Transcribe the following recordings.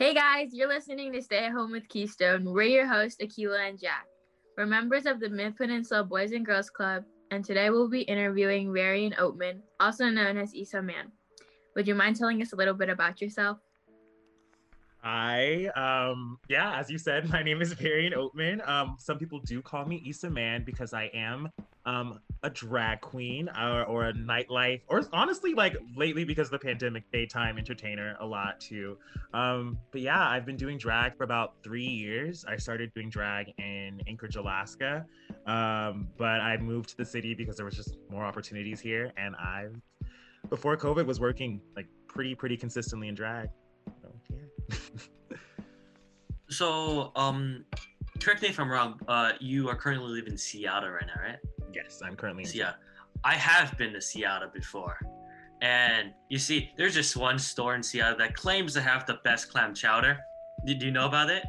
Hey guys, you're listening to Stay at Home with Keystone. We're your hosts, Akila and Jack. We're members of the Mid Peninsula Boys and Girls Club, and today we'll be interviewing Varian Oatman, also known as Issa Man. Would you mind telling us a little bit about yourself? Hi. Um, yeah, as you said, my name is Varian Oatman. Um, some people do call me Issa Man because I am um, a drag queen or, or, a nightlife, or honestly, like lately because of the pandemic, daytime entertainer a lot too. Um, but yeah, I've been doing drag for about three years. I started doing drag in Anchorage, Alaska, um, but I moved to the city because there was just more opportunities here, and I, before COVID, was working like pretty pretty consistently in drag. So, um, correct me if I'm wrong. Uh, you are currently living in Seattle right now, right? Yes, I'm currently in Seattle. I have been to Seattle before. And you see, there's just one store in Seattle that claims to have the best clam chowder. Did you know about it?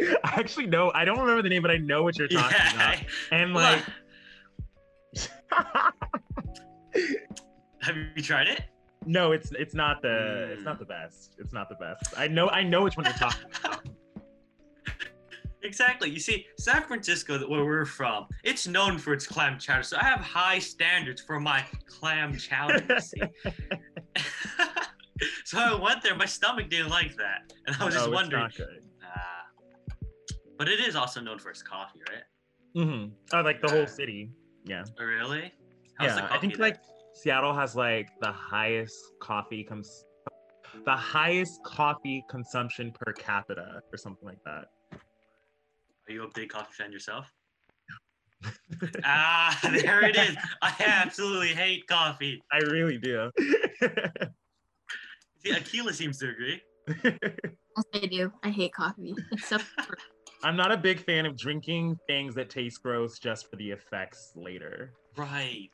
I actually know. I don't remember the name, but I know what you're talking yeah. about. And like, have you tried it? No, it's it's not the mm. it's not the best. It's not the best. I know I know which one you're talking about. Exactly. You see, San Francisco, where we're from, it's known for its clam chowder. So I have high standards for my clam chowder. So I went there. My stomach didn't like that, and I was just wondering. Uh, but it is also known for its coffee, right? Mm-hmm. Oh, like the whole city. Yeah. Really? How's yeah, I think there? like Seattle has like the highest coffee comes the highest coffee consumption per capita or something like that. Are you a big coffee fan yourself? ah, there it is. I absolutely hate coffee. I really do. See, Akila seems to agree. Yes, I do. I hate coffee. Except for- I'm not a big fan of drinking things that taste gross just for the effects later. Right.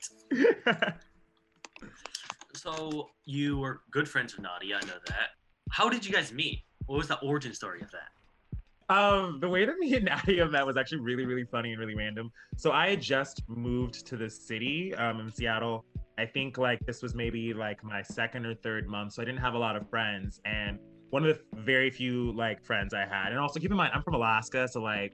so you were good friends with Nadia, I know that. How did you guys meet? What was the origin story of that? Um, the way that me and Nadia met was actually really, really funny and really random. So I had just moved to the city um, in Seattle. I think like this was maybe like my second or third month, so I didn't have a lot of friends. And one of the very few like friends I had, and also keep in mind I'm from Alaska, so like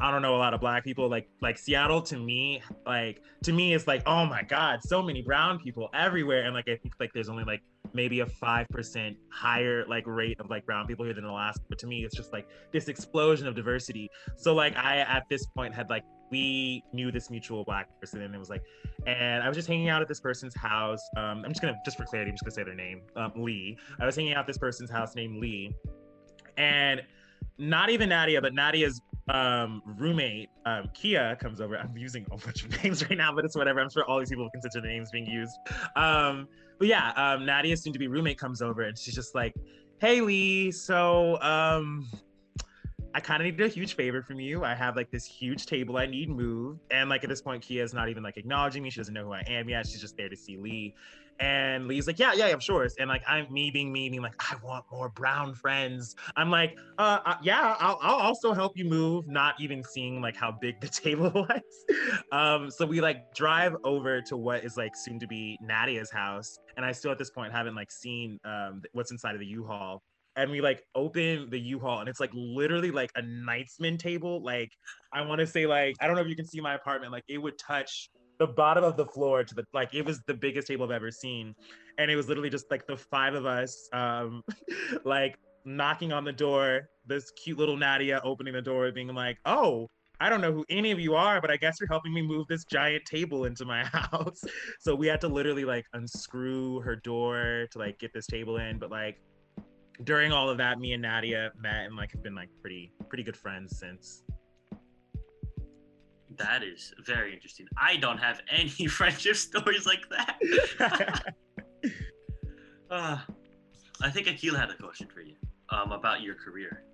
I don't know a lot of black people like like Seattle to me like to me it's like oh my god so many brown people everywhere and like I think like there's only like maybe a 5% higher like rate of like brown people here than Alaska but to me it's just like this explosion of diversity so like I at this point had like we knew this mutual black person and it was like and I was just hanging out at this person's house um I'm just gonna just for clarity I'm just gonna say their name um, Lee I was hanging out at this person's house named Lee and not even Nadia, but Nadia's um, roommate, um, Kia, comes over. I'm using a bunch of names right now, but it's whatever. I'm sure all these people consider the names being used. But yeah, um, Nadia's soon to be roommate comes over and she's just like, hey, Lee, so um, I kind of need a huge favor from you. I have like this huge table I need moved. And like at this point, Kia's not even like acknowledging me. She doesn't know who I am yet. She's just there to see Lee. And Lee's like, yeah, yeah, of sure. And like, I'm me being me, being like, I want more brown friends. I'm like, uh, uh, yeah, I'll, I'll also help you move, not even seeing like how big the table was. um, so we like drive over to what is like soon to be Nadia's house. And I still at this point haven't like seen um, what's inside of the U-Haul and we like open the U-Haul and it's like literally like a Knightsman table. Like I want to say like I don't know if you can see my apartment. Like it would touch the bottom of the floor to the like it was the biggest table I've ever seen, and it was literally just like the five of us, um, like knocking on the door. This cute little Nadia opening the door, being like, "Oh, I don't know who any of you are, but I guess you're helping me move this giant table into my house." so we had to literally like unscrew her door to like get this table in, but like during all of that, me and Nadia met and like have been like pretty pretty good friends since. That is very interesting. I don't have any friendship stories like that. uh, I think Akil had a question for you um, about your career.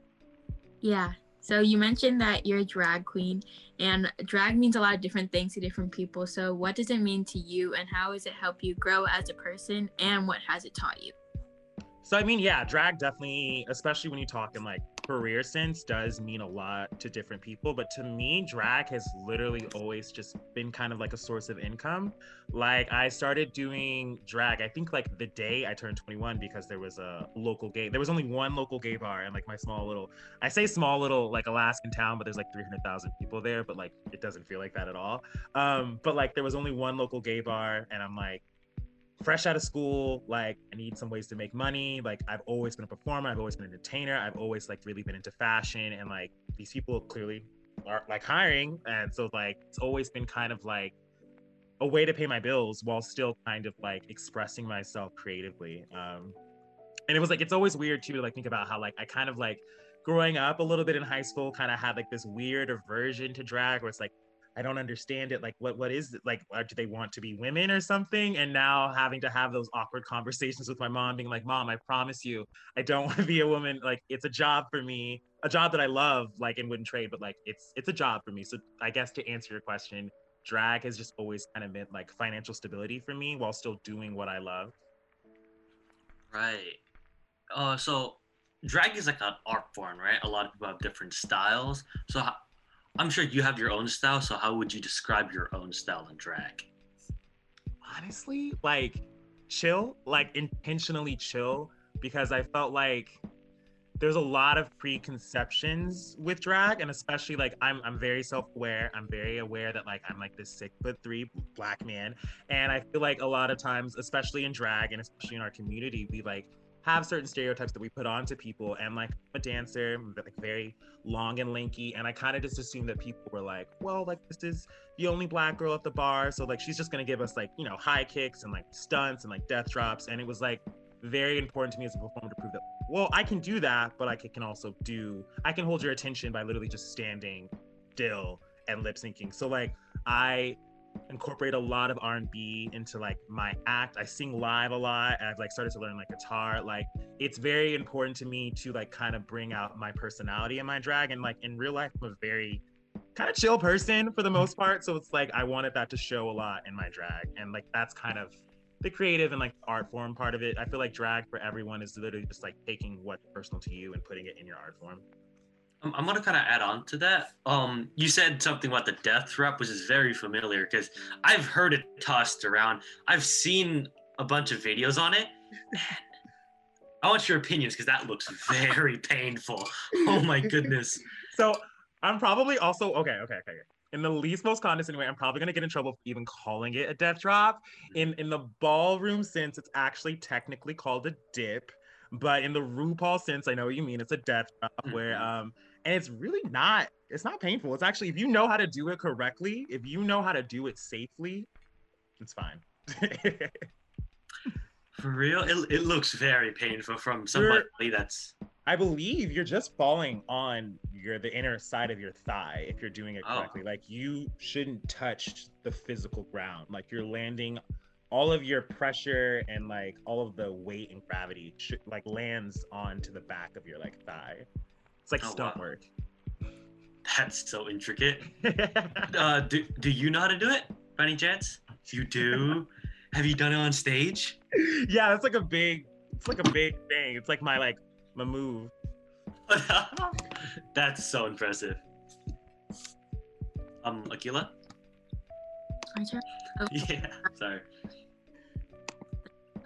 Yeah. So you mentioned that you're a drag queen, and drag means a lot of different things to different people. So what does it mean to you, and how has it helped you grow as a person, and what has it taught you? So I mean, yeah, drag definitely, especially when you talk in like career sense does mean a lot to different people, but to me, drag has literally always just been kind of like a source of income. Like I started doing drag, I think like the day I turned 21 because there was a local gay. There was only one local gay bar in like my small little. I say small little like Alaskan town, but there's like 300,000 people there, but like it doesn't feel like that at all. Um, but like there was only one local gay bar, and I'm like fresh out of school, like I need some ways to make money. Like I've always been a performer, I've always been an entertainer, I've always like really been into fashion, and like these people clearly are like hiring, and so like it's always been kind of like a way to pay my bills while still kind of like expressing myself creatively. Um, and it was like it's always weird too to like think about how like I kind of like growing up a little bit in high school kind of had like this weird aversion to drag where it's like I don't understand it. Like, what what is it? Like, do they want to be women or something? And now having to have those awkward conversations with my mom, being like, "Mom, I promise you, I don't want to be a woman. Like, it's a job for me, a job that I love, like, and wouldn't trade, but like, it's it's a job for me." So, I guess to answer your question, drag has just always kind of meant like financial stability for me while still doing what I love. Right. Uh, so drag is like an art form, right? A lot of people have different styles. So I'm sure you have your own style. So how would you describe your own style in drag? Honestly, like chill, like intentionally chill, because I felt like there's a lot of preconceptions with drag and especially like I'm I'm very self-aware. I'm very aware that like I'm like this six foot three black man. And I feel like a lot of times, especially in drag and especially in our community, we like have certain stereotypes that we put onto people. And like I'm a dancer, like very long and lanky, and I kind of just assumed that people were like, well, like this is the only black girl at the bar, so like she's just gonna give us like you know high kicks and like stunts and like death drops, and it was like very important to me as a performer to prove that well I can do that, but I can also do I can hold your attention by literally just standing still and lip syncing. So like I incorporate a lot of R&B into like my act. I sing live a lot I've like started to learn like guitar. Like it's very important to me to like kind of bring out my personality in my drag and like in real life I'm a very kind of chill person for the most part. So it's like I wanted that to show a lot in my drag and like that's kind of the creative and like art form part of it. I feel like drag for everyone is literally just like taking what's personal to you and putting it in your art form. I'm, I'm gonna kind of add on to that. Um, you said something about the death drop, which is very familiar because I've heard it tossed around. I've seen a bunch of videos on it. I want your opinions because that looks very painful. Oh my goodness. So I'm probably also okay, okay, okay. In the least most condescending way, I'm probably gonna get in trouble for even calling it a death drop. In in the ballroom sense, it's actually technically called a dip. But in the RuPaul sense, I know what you mean. It's a death drop mm-hmm. where um and it's really not it's not painful. It's actually if you know how to do it correctly, if you know how to do it safely, it's fine. For real? It, it looks very painful from somebody you're, that's I believe you're just falling on your the inner side of your thigh if you're doing it oh. correctly. Oh. Like you shouldn't touch the physical ground. Like you're landing all of your pressure and like all of the weight and gravity should, like lands onto the back of your like thigh. It's like oh, stunt wow. work. That's so intricate. uh, do, do you know how to do it, Bunny Jets? If you do? Have you done it on stage? Yeah, it's like a big, it's like a big thing. It's like my like my move. That's so impressive. Um, Akila. Oh. Yeah, sorry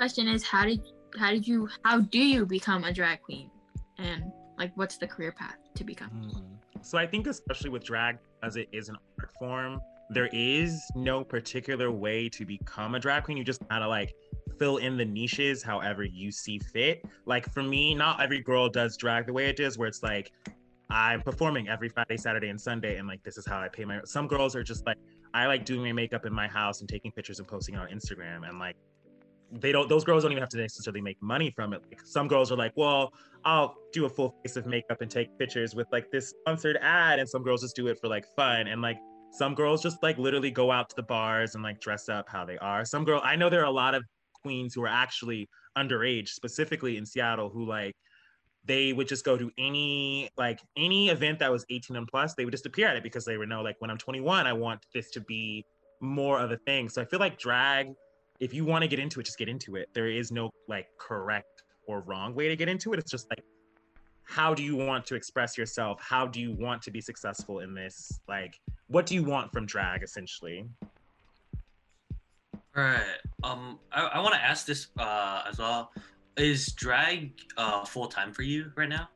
question is how did how did you how do you become a drag queen? And like what's the career path to become? Mm. so i think especially with drag as it is an art form there is no particular way to become a drag queen. You just of like fill in the niches however you see fit. Like for me not every girl does drag the way it is where it's like i'm performing every friday saturday and sunday and like this is how i pay my some girls are just like i like doing my makeup in my house and taking pictures and posting on instagram and like they don't those girls don't even have to necessarily make money from it. Like some girls are like well i'll do a full face of makeup and take pictures with like this sponsored ad and some girls just do it for like fun. And like some girls just like literally go out to the bars and like dress up how they are. Some girl i know there are a lot of queens who are actually underage specifically in seattle who like they would just go to any like any event that was 18 and plus they would just appear at it because they would know like when i'm 21 i want this to be more of a thing. So i feel like drag if you want to get into it, just get into it. There is no like correct or wrong way to get into it. It's just like how do you want to express yourself? How do you want to be successful in this? Like, what do you want from drag essentially? All right. Um, I, I want to ask this uh, as well. Is drag uh, full time for you right now?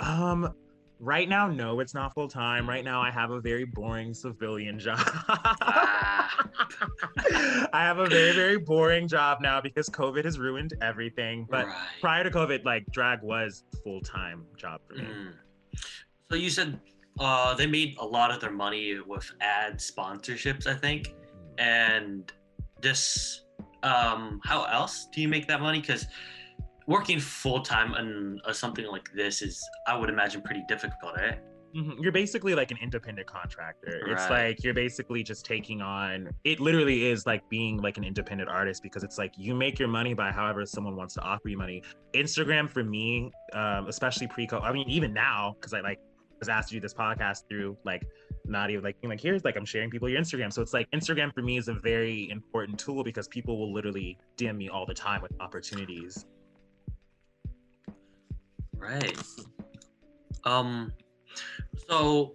Um, right now, no, it's not full time. Right now, I have a very boring civilian job. I have a very, very boring job now because COVID has ruined everything. But right. prior to COVID, like drag was full time job for me. Mm. So you said uh, they made a lot of their money with ad sponsorships, I think, and this. Um, how else do you make that money? Because working full time on uh, something like this is, I would imagine, pretty difficult, eh? Mhm. You're basically like an independent contractor. It's like you're basically just taking on. It literally is like being like an independent artist because it's like you make your money by however someone wants to offer you money. Instagram for me, um, especially pre-COVID. I mean, even now because I like was asked to do this podcast through like not even like being like here's like I'm sharing people your Instagram. So it's like Instagram for me is a very important tool because people will literally DM me all the time with opportunities. Right. Um. So,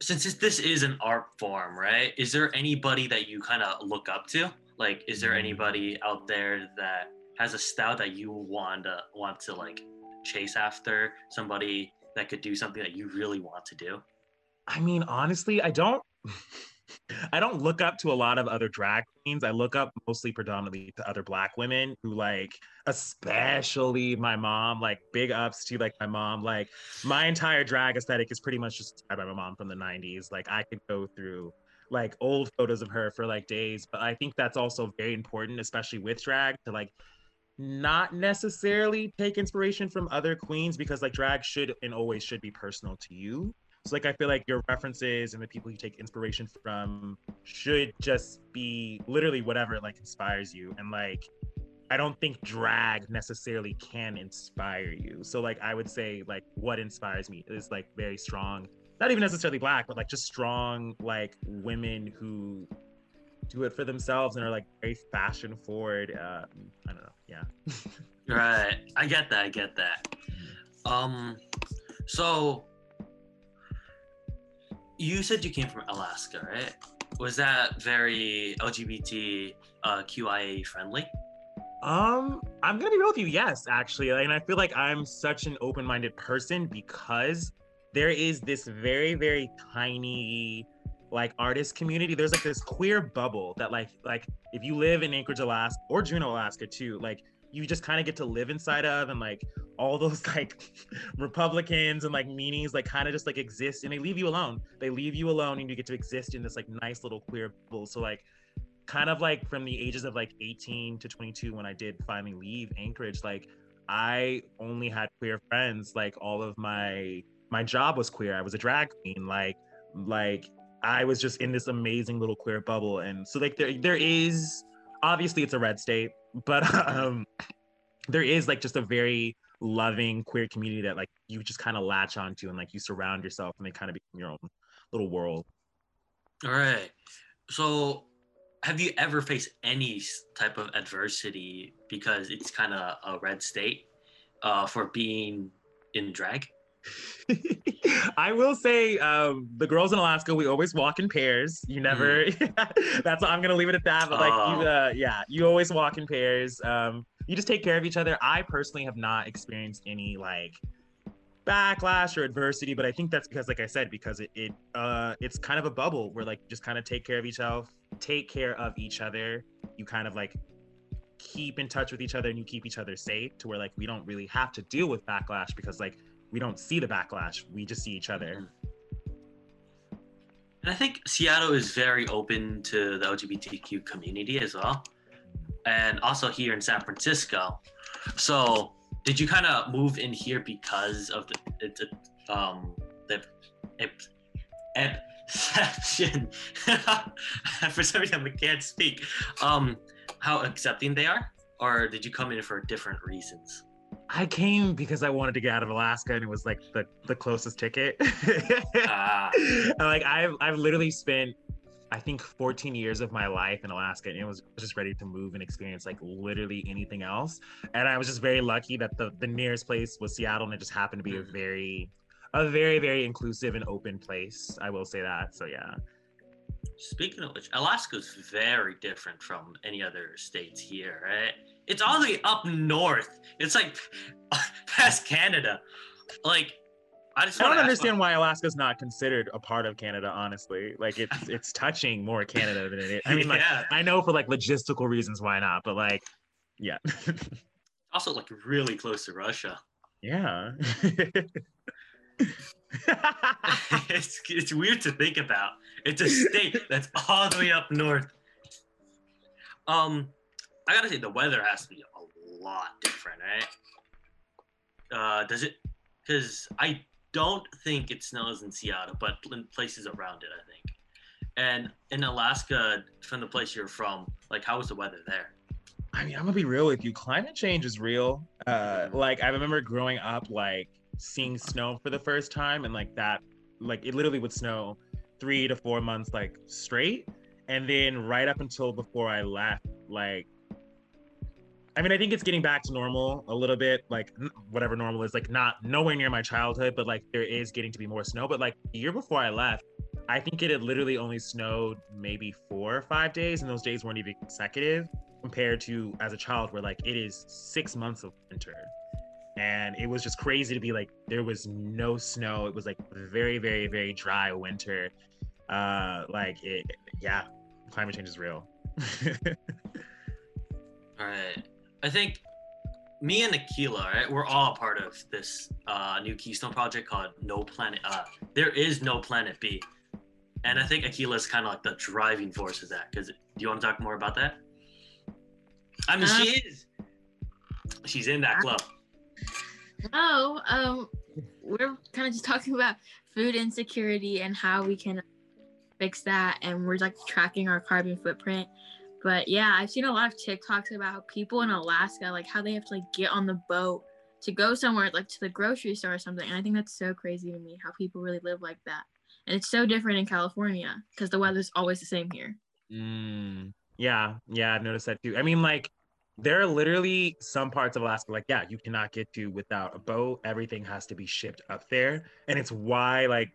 since this, is an art form, right? Is there anybody that you kind of look up to? Like, is there anybody out there that has a style that you want to want to like chase after? Somebody that could do something that you really want to do? I mean, honestly, I don't. I don't look up to a lot of other drag queens. I look up mostly predominantly to other black women who like, especially my mom, like big ups to like my mom. Like my entire drag aesthetic is pretty much just by my mom from the 90s. Like I could go through like old photos of her for like days, but I think that's also very important, especially with drag, to like not necessarily take inspiration from other queens because like drag should and always should be personal to you. So like I feel like your references and the people you take inspiration from should just be literally whatever like inspires you. And like I don't think drag necessarily can inspire you. So like I would say like what inspires me is like very strong, not even necessarily black, but like just strong like women who do it for themselves and are like very fashion forward. Um, I don't know. Yeah. Right. I get that. I get that. Um. So, you said you came from Alaska, right? Was that very LGBT uh, QIA friendly? Um, I'm gonna be real with you. Yes, actually, and I feel like I'm such an open-minded person because there is this very, very tiny like artist community. There's like this queer bubble that like like if you live in Anchorage, Alaska, or Juneau, Alaska too, like you just kind of get to live inside of, and like all those like Republicans and like meanies like kind of just like exist, and they leave you alone. They leave you alone, and you get to exist in this like nice little queer bubble. So like kind of like from the ages of like 18 to 22 when I did finally leave Anchorage, like I only had queer friends. Like all of my my job was queer. I was a drag queen. Like like I was just in this amazing little queer bubble. And so like there there is obviously it's a red state, but um there is like just a very loving queer community that like you just kind of latch onto and like you surround yourself and they kind of become your own little world. All right. So, have you ever faced any type of adversity because it's kind of a red state uh, for being in drag? I will say, um, the girls in Alaska, we always walk in pairs. You never. that's. I'm gonna leave it at that. But like, you, Oh. uh, yeah, you always walk in pairs. Um, you just take care of each other. I personally have not experienced any like backlash or adversity, but I think that's because, like I said, because it, it uh, it's kind of a bubble where like just kind of take care of each other, take care of each other. You kind of like keep in touch with each other and you keep each other safe to where like we don't really have to deal with backlash because like we don't see the backlash we just see each other And I think Seattle is very open to the LGBTQ community as well, and also here in San Francisco. So, did you kind of move in here because of the um the ep- exception? For some reason, I can't speak. Um, how accepting they are, or did you come in for different reasons? i came because i wanted to get out of alaska and it was like the, the closest ticket Ah. like i've i've literally spent I think 14 years of my life in Alaska and it was just ready to move and experience like literally anything else. And I was just very lucky that the, the nearest place was Seattle and it just happened to be a Mhm. very, a very, very inclusive and open place. I will say that. So yeah. Speaking of which, Alaska's very different from any other states here, right? It's all the way up north. It's like past Canada. Like, I just I don't understand why Alaska's not considered a part of Canada, honestly. Like it's it's touching more Canada than it is. I mean, like yeah. I know for like logistical reasons why not, but like yeah. Also, like really close to Russia. yeah. it's it's weird to think about. It's a state that's all the way up north. Um, I gotta say the weather has to be a lot different, right? Uh, does it? Because I don't think it snows in Seattle, but in places around it, I think. And in Alaska, from the place you're from, like how was the weather there? I mean, I'm gonna be real with you. Climate change is real. Uh, like I remember growing up, like seeing snow for the first time, and like that, like it literally would snow three to four months like straight, and then right up until before I left, like. I mean, I think it's getting back to normal a little bit, like whatever normal is, like not nowhere near my childhood, but like there is getting to be more snow. But like the year before I left, I think it had literally only snowed maybe four or five days, and those days weren't even consecutive compared to as a child where like it is six months of winter and it was just crazy to be like there was no snow it was like very very very dry winter uh like it yeah climate change is real All right. I think me and Akila, right, we're all a part of this uh, new Keystone project called No Planet. Uh, there is no Planet B, and I think Akila is kind of like the driving force of that. Because do you want to talk more about that? I mean, she is. She's in that club. No, um, we're kind of just talking about food insecurity and how we can fix that, and we're like tracking our carbon footprint. But yeah, I've seen a lot of TikToks about how people in Alaska, like how they have to like get on the boat to go somewhere, like to the grocery store or something. And I think that's so crazy to me how people really live like that. And it's so different in California because the weather's always the same here. Mm, yeah, yeah, I've noticed that too. I mean, like, there are literally some parts of Alaska, like, yeah, you cannot get to without a boat. Everything has to be shipped up there. And it's why, like,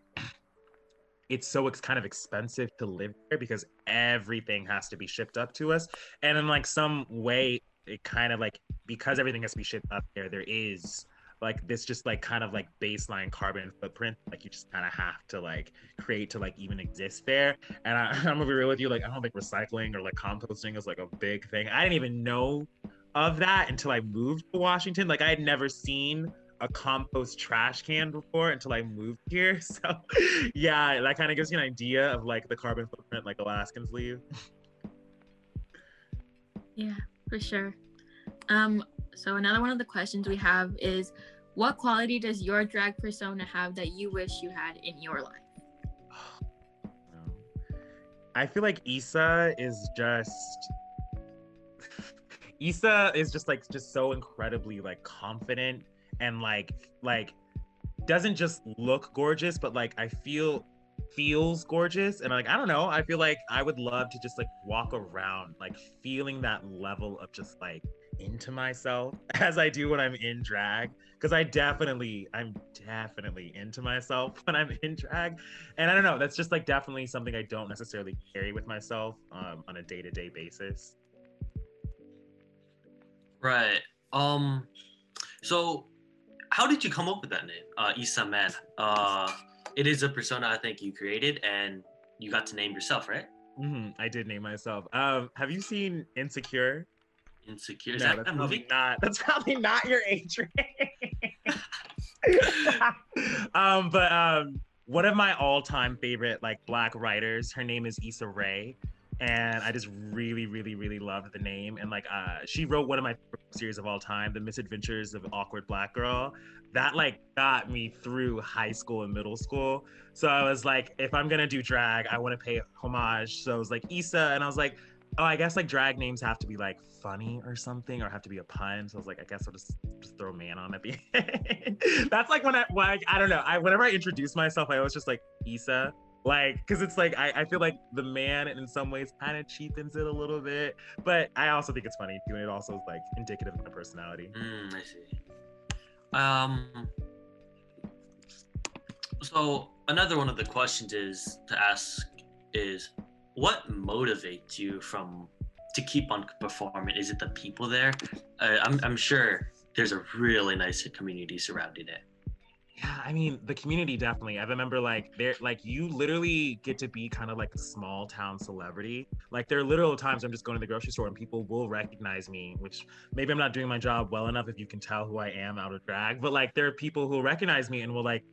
it's so it's kind of expensive to live there because everything has to be shipped up to us. And in like some way, it kind of like because everything has to be shipped up there, there is like this just like kind of like baseline carbon footprint like you just kind of have to like create to like even exist there. And I, i'm gonna be real with you like i don't think recycling or like composting is like a big thing. I didn't even know of that until i moved to washington. Like i had never seen a compost trash can before until i moved here so yeah that kind of gives you an idea of like the carbon footprint like alaskans leave Yeah, for sure. Um, so another one of the questions we have is what quality does your drag persona have that you wish you had in your life? I feel like Issa is just Issa is just like just so incredibly like confident and like like doesn't just look gorgeous, but like I feel feels gorgeous and like I don't know, I feel like I would love to just like walk around like feeling that level of just like into myself as I do when I'm in drag because I definitely I'm definitely into myself when I'm in drag and I don't know that's just like definitely something I don't necessarily carry with myself um, on a day-to-day basis Right. Um. So, how did you come up with that name, uh, Issa Man? Uh, it is a persona I think you created, and you got to name yourself, right? Mhm, I did name myself um have you seen Insecure Insecure. Is no that that's that probably movie? not that's probably not your age range um but um one of my all-time favorite like black writers her name is Issa Rae and I just really really really loved the name. And like uh she wrote one of my series of all time the misadventures of awkward black girl. That like got me through high school and middle school. So I was like if I'm gonna do drag I want to pay homage. So I was like Issa and I was like oh I guess like drag names have to be like funny or something or have to be a pun. So I was like I guess I'll just just throw man on at the end. That's like when I like I don't know. I whenever I introduce myself I always just like Issa like because it's like I, I feel like the man in some ways kind of cheapens it a little bit but i also think it's funny too and it also is like indicative of my personality Mm, I see. Um. So another one of the questions is to ask is what motivates you from to keep on performing? Is it the people there? Uh, I'm I'm sure there's a really nice community surrounding it. Yeah i mean the community definitely i remember like there like you literally get to be kind of like a small town celebrity. Like there are literal times i'm just going to the grocery store and people will recognize me which maybe i'm not doing my job well enough if you can tell who i am out of drag but like there are people who recognize me and will like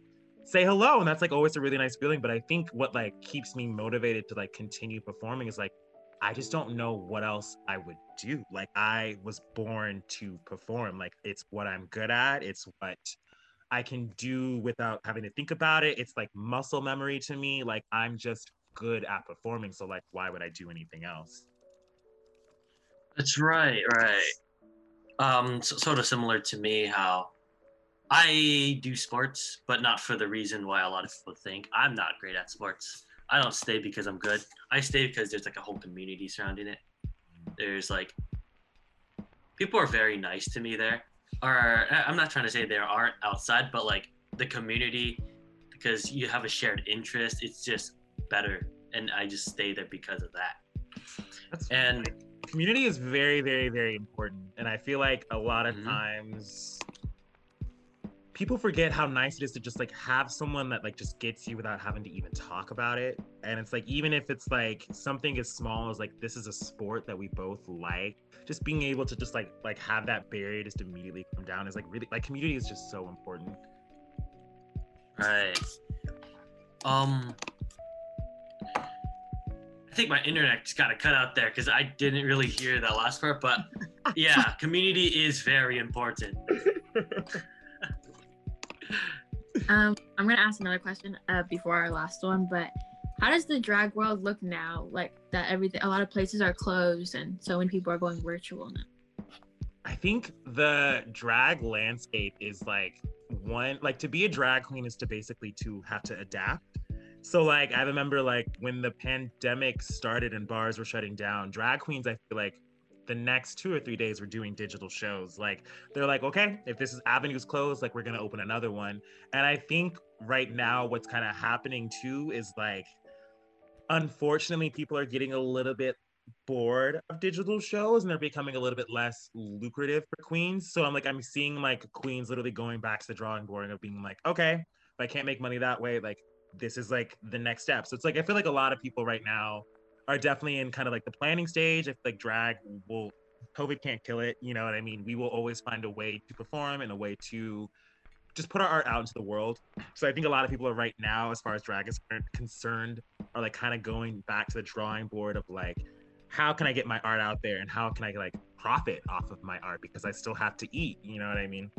say hello and that's like always a really nice feeling but i think what like keeps me motivated to like continue performing is like i just don't know what else i would do. Like i was born to perform. Like it's what i'm good at it's what i can do without having to think about it it's like muscle memory to me like i'm just good at performing so like why would i do anything else That's right, right. Um, so, sort of similar to me, how I do sports, but not for the reason why a lot of people think I'm not great at sports. I don't stay because I'm good. I stay because there's like a whole community surrounding it. There's like people are very nice to me there. I- I'm not trying to say there aren't outside, but like the community, because you have a shared interest, it's just better. And I just stay there because of that. that's And community is very very very important and i feel like a lot of Mhm. times people forget how nice it is to just like have someone that like just gets you without having to even talk about it and it's like even if it's like something as small as like this is a sport that we both like just being able to just like like have that barrier just immediately come down is like really like community is just so important Right. Um, I think my internet just got to cut out there because I didn't really hear that last part. But yeah, community is very important. Um, I'm gonna ask another question uh, before our last one, but how does the drag world look now? Like that everything, a lot of places are closed, and so many people are going virtual now. I think the drag landscape is like one like to be a drag queen is to basically to have to adapt. So like I remember like when the pandemic started and bars were shutting down, drag queens I feel like the next two or three days we're doing digital shows. Like they're like, okay, if this is avenues closed, like we're gonna open another one. And I think right now what's kind of happening too is like unfortunately people are getting a little bit bored of digital shows and they're becoming a little bit less lucrative for queens. So I'm like, I'm seeing like queens literally going back to the drawing board of being like, okay, if I can't make money that way, like this is like the next step. So it's like I feel like a lot of people right now are definitely in kind of like the planning stage. I feel like drag will COVID can't kill it. You know what I mean? We will always find a way to perform and a way to just put our art out into the world. So I think a lot of people are right now, as far as drag is concerned, are like kind of going back to the drawing board of like, how can I get my art out there and how can I like profit off of my art because I still have to eat. You know what I mean?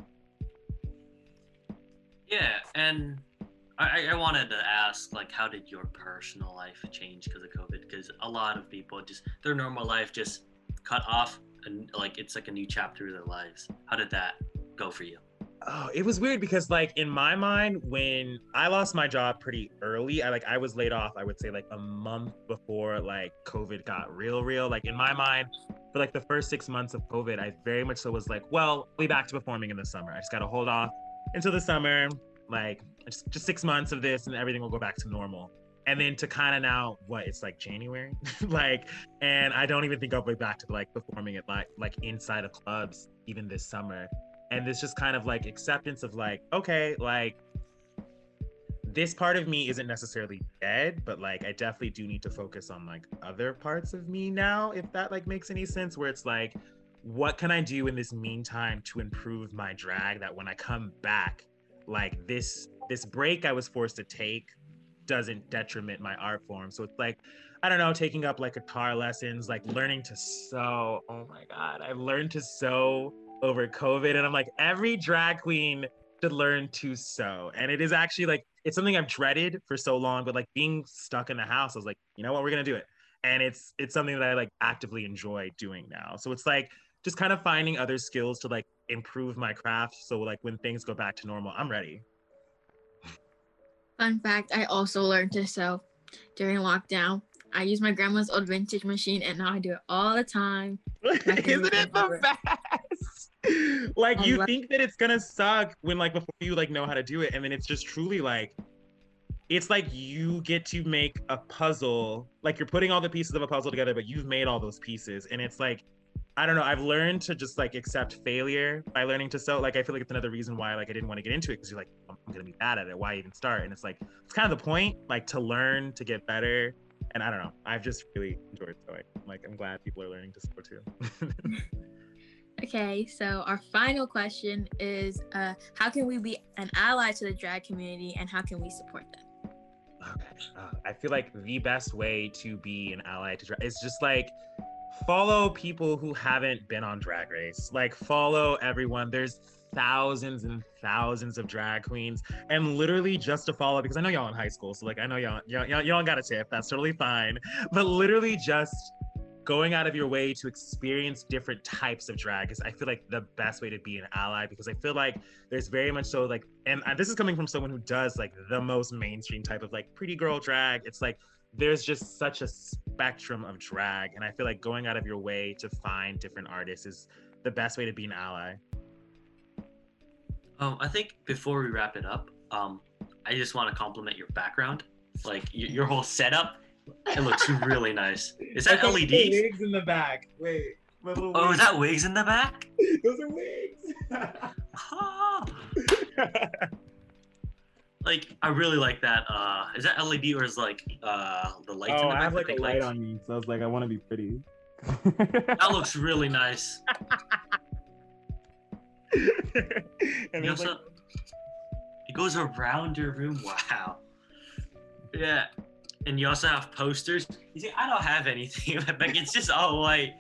Yeah, and I, I wanted to ask, like, how did your personal life change because of COVID? Because a lot of people just their normal life just cut off, and like it's like a new chapter of their lives. How did that go for you? Oh, it was weird because like in my mind, when I lost my job pretty early, I like I was laid off, I would say like a month before like COVID got real, real. Like in my mind, for like the first six months of COVID, I very much so was like, well, be back to performing in the summer. I just gotta hold off until the summer, like just, just six months of this and everything will go back to normal. And then to kind of now, what it's like January, like, and I don't even think I'll be back to like performing at like like inside of clubs even this summer and this just kind of like acceptance of like okay like this part of me isn't necessarily dead but like i definitely do need to focus on like other parts of me now if that like makes any sense where it's like what can i do in this meantime to improve my drag that when i come back like this this break i was forced to take doesn't detriment my art form so it's like i don't know taking up like guitar lessons like learning to sew oh my god i've learned to sew over COVID. And I'm like, every drag queen should learn to sew. And it is actually like, it's something I've dreaded for so long, but like being stuck in the house, I was like, you know what, we're gonna do it. And it's it's something that I like actively enjoy doing now. So it's like just kind of finding other skills to like improve my craft. So like when things go back to normal, I'm ready. Fun fact: I also learned to sew during lockdown. I use my grandma's old vintage machine, and now I do it all the time. Isn't it the best? like I you think that it's gonna suck when like before you like know how to do it, and then it's just truly like it's like you get to make a puzzle, like you're putting all the pieces of a puzzle together, but you've made all those pieces, and it's like I don't know. I've learned to just like accept failure by learning to sew. Like I feel like it's another reason why like I didn't want to get into it because you're like I'm gonna be bad at it. Why even start? And it's like it's kind of the point, like to learn to get better. And I don't know. I've just really enjoyed sewing. Like I'm glad people are learning to sew too. Okay, so our final question is uh, how can we be an ally to the drag community and how can we support them? Okay. Uh, I feel like the best way to be an ally to drag is just like follow people who haven't been on Drag Race. Like follow everyone. There's thousands and thousands of drag queens, and literally just to follow because I know y'all in high school, so like I know y'all y'all, y'all, y'all got a tip. That's totally fine. But literally just going out of your way to experience different types of drag is I feel like the best way to be an ally because I feel like there's very much so like and this is coming from someone who does like the most mainstream type of like pretty girl drag it's like there's just such a spectrum of drag and i feel like going out of your way to find different artists is the best way to be an ally Um, I think before we wrap it up, um, I just want to compliment your background, like y- your whole setup. It looks really nice. Is that Those are LED? wigs in the back wait my little Oh, is that wigs in the back? those are wigs Ah. Like I really like that. Uh, is that LED or is like uh the lights in oh the back? i have like a light lights? on me so i was like i want to be pretty That looks really nice. and You also, like, it goes around your room. Wow. Yeah. And you also have posters. You see, I don't have anything. like it's just all white.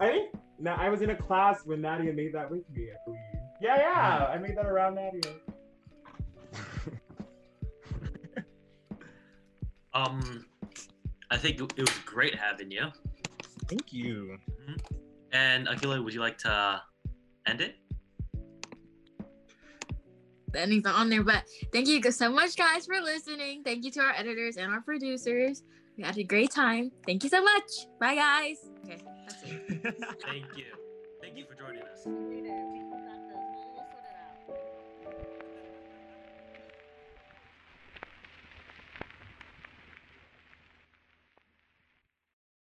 I think now I was in a class when Nadia made that with me. I believe. Yeah, yeah, I made that around Nadia. Um, I think it was great having you. Thank you. And Akila, would you like to end it? The ending's not on there, but thank you so much, guys, for listening. Thank you to our editors and our producers. We had a great time. Thank you so much. Bye, guys. Okay, that's it. Thank you. Thank you for joining us. Later.